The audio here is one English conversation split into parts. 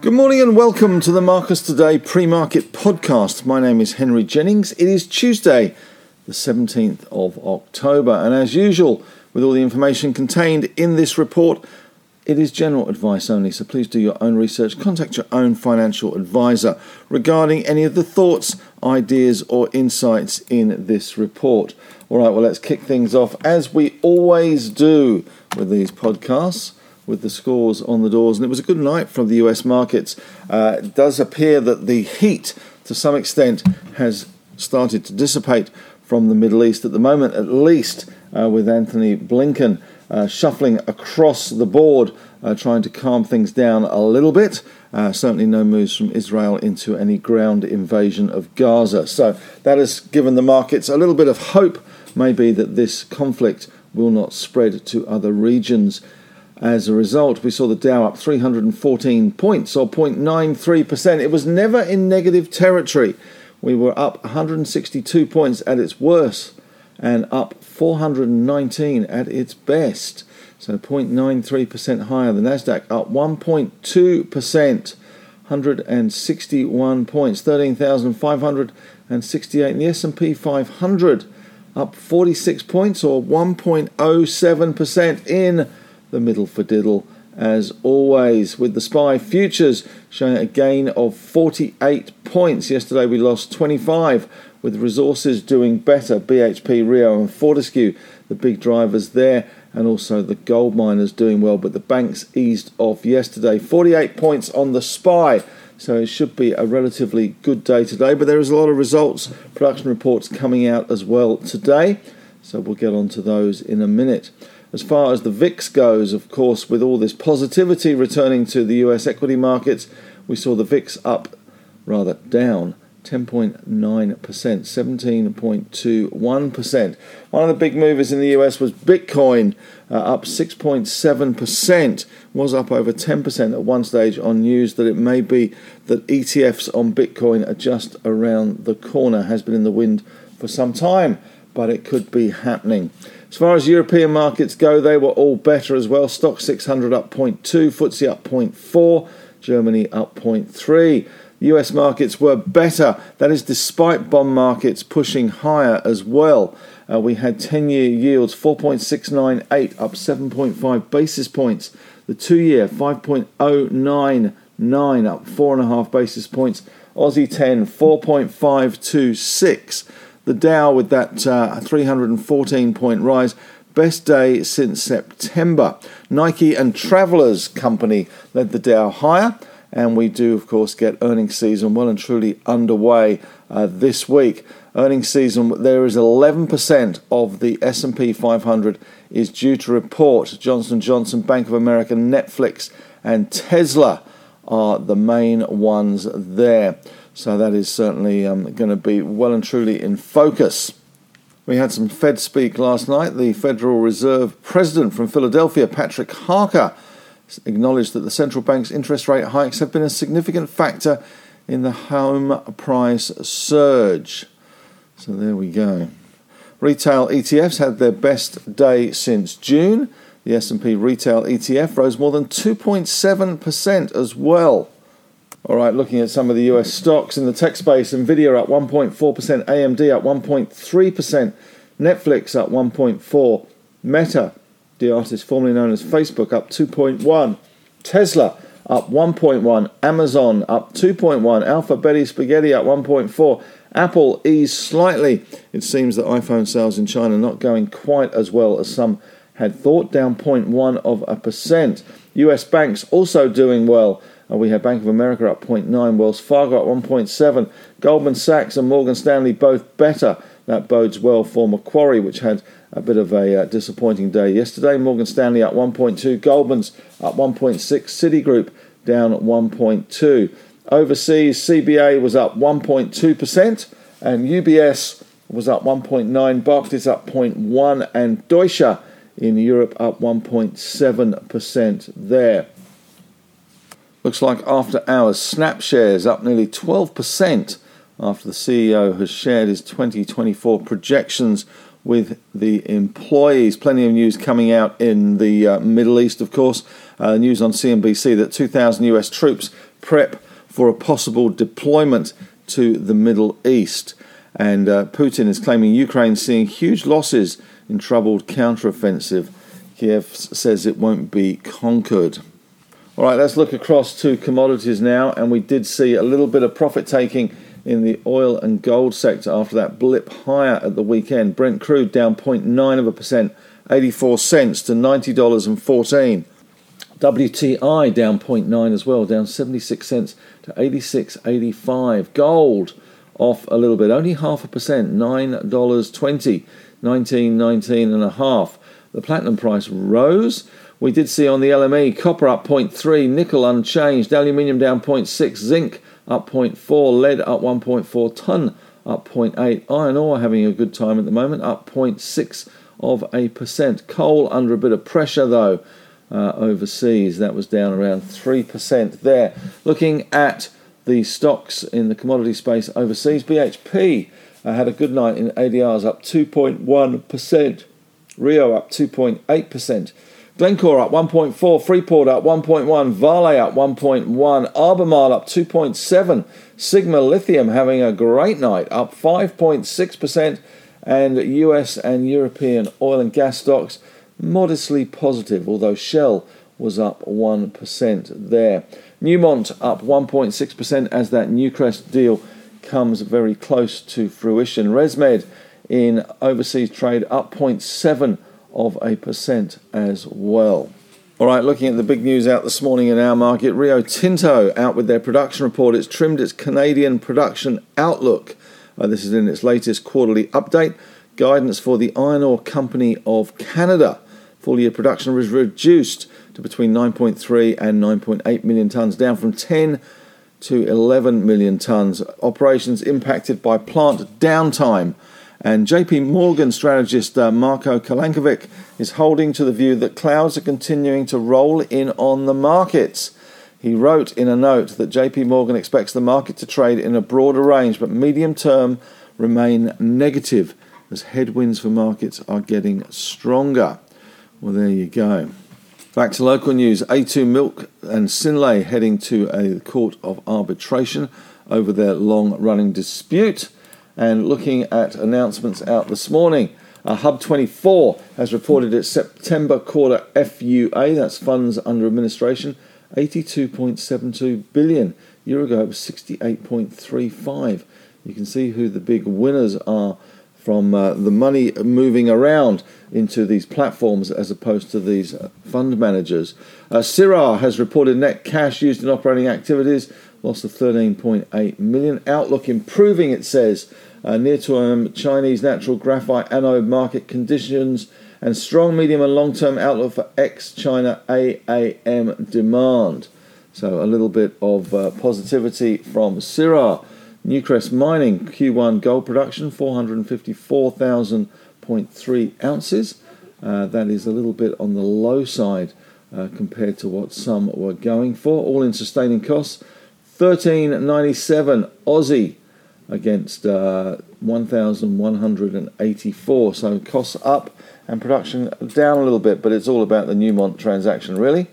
Good morning and welcome to the Marcus Today pre market podcast. My name is Henry Jennings. It is Tuesday, the 17th of October, and as usual, with all the information contained in this report, it is general advice only, so please do your own research. Contact your own financial advisor regarding any of the thoughts, ideas, or insights in this report. All right, well, let's kick things off as we always do with these podcasts with the scores on the doors, and it was a good night from the US markets. Uh, it does appear that the heat, to some extent, has started to dissipate from the Middle East at the moment, at least uh, with Antony Blinken uh, shuffling across the board, uh, trying to calm things down a little bit. Uh, certainly, no moves from Israel into any ground invasion of Gaza. So, that has given the markets a little bit of hope, maybe, that this conflict will not spread to other regions. As a result, we saw the Dow up 314 points or 0.93%. It was never in negative territory. We were up 162 points at its worst and up 419 at its best. So 0.93% higher. The Nasdaq up 1.2%, 161 points, 13,568. And the S&P 500 up 46 points or 1.07% in the middle for diddle as always with the SPI futures showing a gain of 48 points. Yesterday we lost 25 with resources doing better. BHP, Rio and Fortescue, the big drivers there and also the gold miners doing well but the banks eased off yesterday. 48 points on the SPI. So it should be a relatively good day today, but there is a lot of results, production reports coming out as well today. So we'll get on to those in a minute. As far as the VIX goes, of course, with all this positivity returning to the US equity markets, we saw the VIX up, rather down 10.9%, 17.21%. One of the big movers in the US was Bitcoin, uh, up 6.7%, was up over 10% at one stage on news that it may be that ETFs on Bitcoin are just around the corner, has been in the wind for some time, but it could be happening. As far as European markets go, they were all better as well. Stoxx 600 up 0.2, FTSE up 0.4, Germany up 0.3. US markets were better. That is despite bond markets pushing higher as well. Uh, we had 10 year yields 4.698 up 7.5 basis points. The two year 5.099 up 4.5 basis points. Aussie 10 4.526 the Dow with that uh, 314 point rise. Best day since September. Nike and Travelers Company led the Dow higher, and we do, of course, get earnings season well and truly underway uh, this week. Earnings season, there is 11% of the S&P 500 is due to report. Johnson Johnson, Bank of America, Netflix, and Tesla are the main ones there. So that is certainly um, going to be well and truly in focus. We had some Fed speak last night. The Federal Reserve President from Philadelphia, Patrick Harker, acknowledged that the central bank's interest rate hikes have been a significant factor in the home price surge. So there we go. Retail ETFs had their best day since June. The S&P retail ETF rose more than 2.7% as well. All right, looking at some of the US stocks in the tech space, Nvidia up 1.4%, AMD up 1.3%, Netflix up 1.4, Meta, the artist formerly known as Facebook, up 2.1, Tesla up 1.1, Amazon up 2.1, Alpha Betty Spaghetti up 1.4, Apple eased slightly. It seems that iPhone sales in China not going quite as well as some had thought, down 0.1 of a percent. US banks also doing well. We have Bank of America up 0.9, Wells Fargo up 1.7, Goldman Sachs and Morgan Stanley both better. That bodes well for Macquarie, which had a bit of a uh, disappointing day yesterday. Morgan Stanley up 1.2, Goldman's up 1.6, Citigroup down 1.2. Overseas, CBA was up 1.2%, and UBS was up 1.9, Barclays up 0.1, and Deutsche in Europe up 1.7% there. Looks like after hours, Snap shares up nearly 12% after the CEO has shared his 2024 projections with the employees. Plenty of news coming out in the uh, Middle East, of course. Uh, news on CNBC that 2,000 US troops prep for a possible deployment to the Middle East. And uh, Putin is claiming Ukraine seeing huge losses in troubled counteroffensive. Kiev says it won't be conquered. All right, let's look across to commodities now. And we did see a little bit of profit taking in the oil and gold sector after that blip higher at the weekend. Brent crude down 0.9 of a percent, 84 cents to $90.14. WTI down 0.9 as well, down 76 cents to 86.85. Gold off a little bit, only half a percent, $9.20, 19.19 and a half. The platinum price rose. We did see on the LME copper up 0.3, nickel unchanged, aluminium down 0.6, zinc up 0.4, lead up 1.4, ton up 0.8, iron ore having a good time at the moment, up 0.6 of a percent. Coal under a bit of pressure though uh, overseas, that was down around 3% there. Looking at the stocks in the commodity space overseas, BHP uh, had a good night in ADRs up 2.1%, Rio up 2.8%. Glencore up 1.4, Freeport up 1.1, Vale up 1.1, Albemarle up 2.7, Sigma Lithium having a great night up 5.6%, and US and European oil and gas stocks modestly positive, although Shell was up 1% there. Newmont up 1.6% as that Newcrest deal comes very close to fruition. ResMed in overseas trade up 0.7 of a percent as well. All right, looking at the big news out this morning in our market, Rio Tinto out with their production report. It's trimmed its Canadian production outlook. Uh, this is in its latest quarterly update. Guidance for the Iron Ore Company of Canada. Full year production was reduced to between 9.3 and 9.8 million tonnes, down from 10 to 11 million tonnes. Operations impacted by plant downtime and JP Morgan strategist uh, Marko Kolanovic is holding to the view that clouds are continuing to roll in on the markets. He wrote in a note that JP Morgan expects the market to trade in a broader range, but medium term remain negative as headwinds for markets are getting stronger. Well, there you go. Back to local news A2 Milk and Synlait heading to a court of arbitration over their long running dispute and looking at announcements out this morning. Uh, Hub24 has reported its September quarter FUA, that's funds under administration, 82.72 billion. A year ago it was 68.35. You can see who the big winners are from uh, the money moving around into these platforms as opposed to these uh, fund managers. Uh, has reported net cash used in operating activities, loss of 13.8 million. Outlook improving, it says, uh, near term Chinese natural graphite anode market conditions, and strong medium and long term outlook for ex China AAM demand. So, a little bit of uh, positivity from Syrah. Newcrest Mining Q1 gold production 454,000.3 ounces. Uh, that is a little bit on the low side uh, compared to what some were going for. All in sustaining costs 1397 Aussie against uh, 1,184. So costs up and production down a little bit, but it's all about the Newmont transaction, really.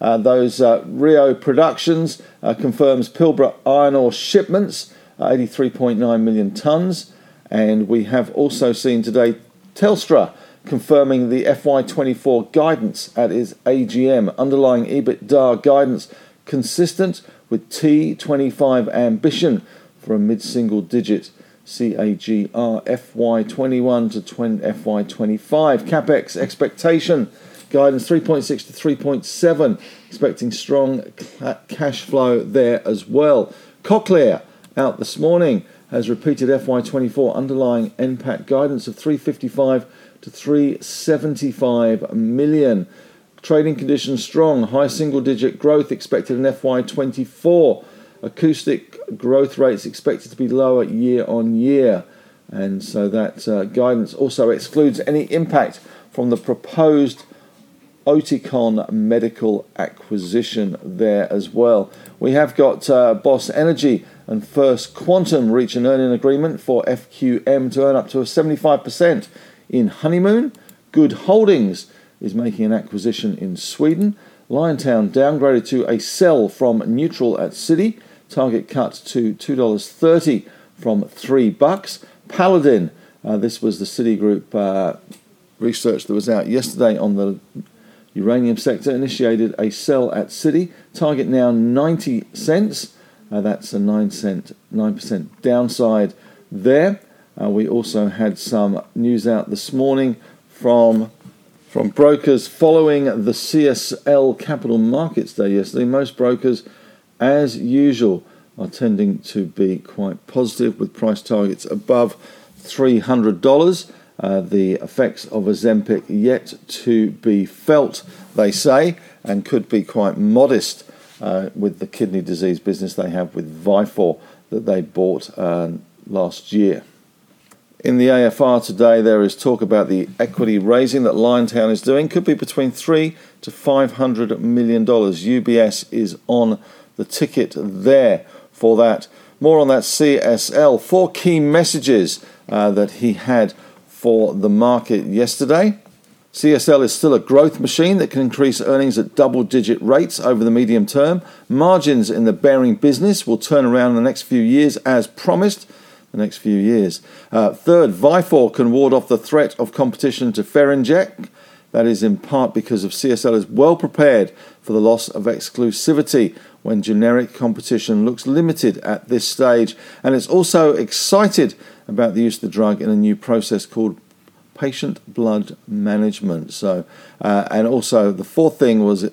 Uh, those uh, Rio Productions uh, confirms Pilbara iron ore shipments, uh, 83.9 million tonnes. And we have also seen today Telstra confirming the FY24 guidance at its AGM, underlying EBITDA guidance consistent with T25 ambition for a mid-single digit CAGR FY21 to FY25. CapEx expectation guidance 3.6 to 3.7, expecting strong cash flow there as well. Cochlear out this morning has repeated FY24 underlying NPAT guidance of 355 to 375 million. Trading conditions strong, high single digit growth expected in FY24. Acoustic growth rates expected to be lower year on year, and so that uh, guidance also excludes any impact from the proposed Oticon medical acquisition there as well. We have got uh, Boss Energy and First Quantum reach an earning agreement for FQM to earn up to a 75% in honeymoon. GUD Holdings is making an acquisition in Sweden. Liontown downgraded to a sell from neutral at Citi. Target cut to $2.30 from 3 bucks. Paladin, uh, this was the Citigroup uh, research that was out yesterday on the uranium sector, initiated a sell at Citi. Target now 90 cents. Uh, that's a 9 cent, 9% downside there. Uh, we also had some news out this morning from from brokers following the CSL Capital Markets Day yesterday. Most brokers, as usual, are tending to be quite positive with price targets above $300. Uh, the effects of Ozempic yet to be felt, they say, and could be quite modest uh, with the kidney disease business they have with Vifor that they bought uh, last year. In the AFR today, there is talk about the equity raising that Liontown is doing. Could be between three to five hundred million dollars. UBS is on the ticket there for that. More on that CSL. Four key messages uh, that he had for the market yesterday. CSL is still a growth machine that can increase earnings at double digit rates over the medium term. Margins in the Behring business will turn around in the next few years as promised the next few years. Uh, third, Vifor can ward off the threat of competition to Ferinject. That is in part because of CSL is well prepared for the loss of exclusivity when generic competition looks limited at this stage. And it's also excited about the use of the drug in a new process called patient blood management. So, uh, and also the fourth thing was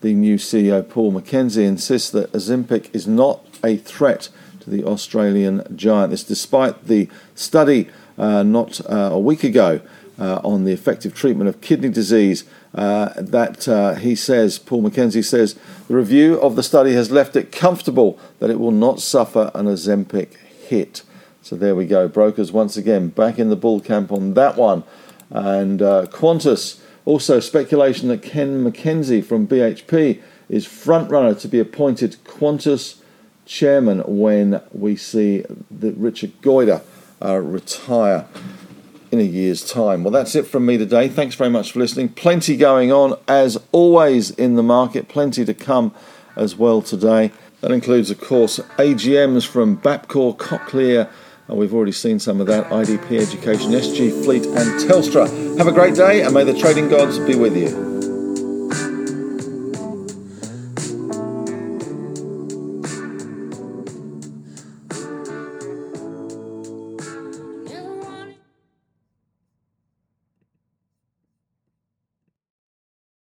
the new CEO Paul McKenzie insists that Ozempic is not a threat to the Australian giant. This despite the study uh, not uh, a week ago uh, on the effective treatment of kidney disease. Uh, that uh, he says, Paul McKenzie says, the review of the study has left it comfortable that it will not suffer an Ozempic hit. So there we go, brokers once again back in the bull camp on that one. And Qantas, also speculation that Ken MacKenzie from BHP is front runner to be appointed Qantas chairman when we see the Richard Goyder uh, retire in a year's time. Well, that's it from me today. Thanks very much for listening. Plenty going on, as always, in the market. Plenty to come as well today. That includes, of course, AGMs from Bapcor, Cochlear. And we've already seen some of that. IDP Education, SG Fleet, and Telstra. Have a great day, and may the trading gods be with you.